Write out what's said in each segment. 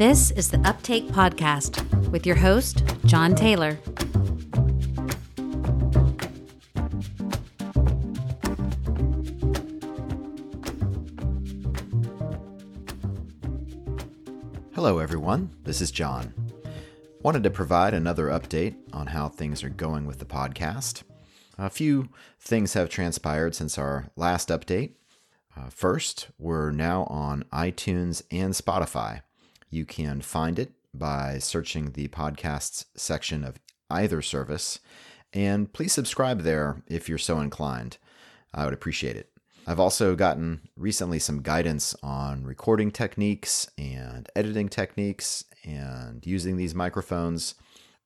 This is the Uptake Podcast with your host, John Taylor. Hello, everyone. This is John. Wanted to provide another update on how things are going with the podcast. A few things have transpired since our last update. Uh, first, we're now on iTunes and Spotify. You can find it by searching the podcasts section of either service. And please subscribe there if you're so inclined. I would appreciate it. I've also gotten recently some guidance on recording techniques and editing techniques and using these microphones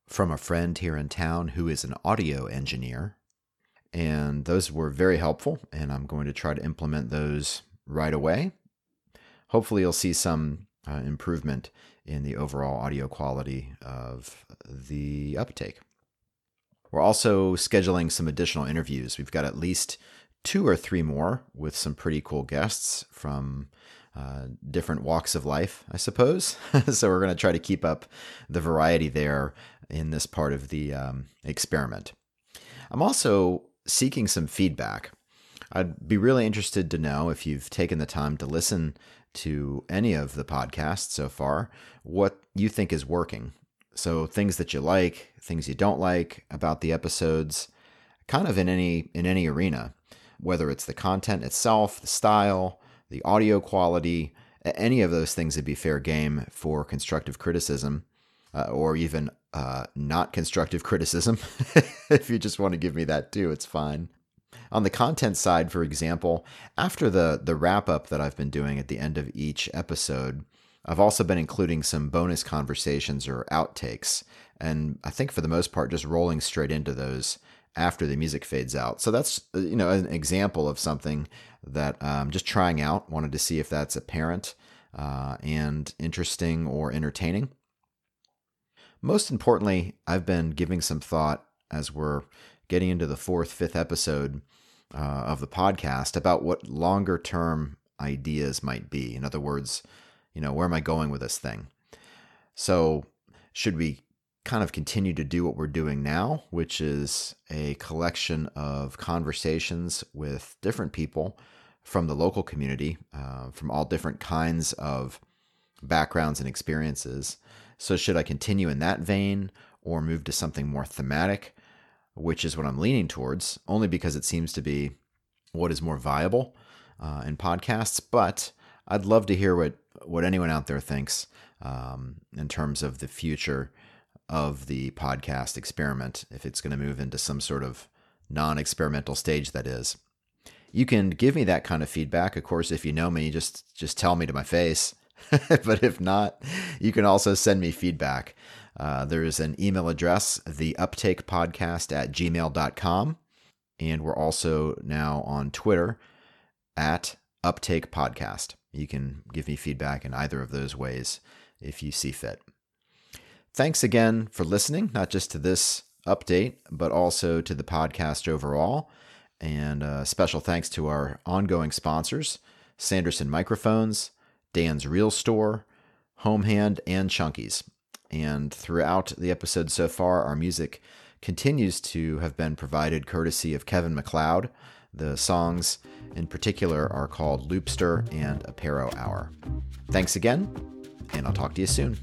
from a friend here in town who is an audio engineer. And those were very helpful, and I'm going to try to implement those right away. Hopefully, you'll see some uh, improvement in the overall audio quality of the uptake. We're also scheduling some additional interviews. We've got at least two or three more with some pretty cool guests from uh, different walks of life, I suppose. so we're going to try to keep up the variety there in this part of the um, experiment. I'm also seeking some feedback. I'd be really interested to know if you've taken the time to listen to any of the podcasts so far, what you think is working. So things that you like, things you don't like about the episodes, kind of in any in any arena, whether it's the content itself, the style, the audio quality, any of those things would be fair game for constructive criticism, uh, or even uh, not constructive criticism. if you just want to give me that too, it's fine. On the content side, for example, after the the wrap up that I've been doing at the end of each episode, I've also been including some bonus conversations or outtakes, and I think for the most part, just rolling straight into those after the music fades out. So that's uh, you know an example of something that I'm um, just trying out. Wanted to see if that's apparent uh, and interesting or entertaining. Most importantly, I've been giving some thought as we're getting into the fourth, fifth episode uh, of the podcast about what longer term ideas might be. In other words, you know, where am I going with this thing? So, should we kind of continue to do what we're doing now, which is a collection of conversations with different people from the local community, uh, from all different kinds of backgrounds and experiences. So, should I continue in that vein or move to something more thematic, which is what I'm leaning towards, only because it seems to be what is more viable uh, in podcasts? But I'd love to hear what, what anyone out there thinks um, in terms of the future of the podcast experiment if it's going to move into some sort of non experimental stage, that is. You can give me that kind of feedback. Of course, if you know me, just just tell me to my face. but if not, you can also send me feedback. Uh, there is an email address, theuptakepodcast uptake podcast at gmail.com. And we're also now on Twitter at uptake podcast. You can give me feedback in either of those ways if you see fit. Thanks again for listening, not just to this update, but also to the podcast overall. And uh, special thanks to our ongoing sponsors Sanderson Microphones, Dan's Real Store, Homehand, and Chunkies. And throughout the episode so far, our music continues to have been provided courtesy of Kevin MacLeod. The songs in particular are called Loopster and Apero Hour. Thanks again, and I'll talk to you soon.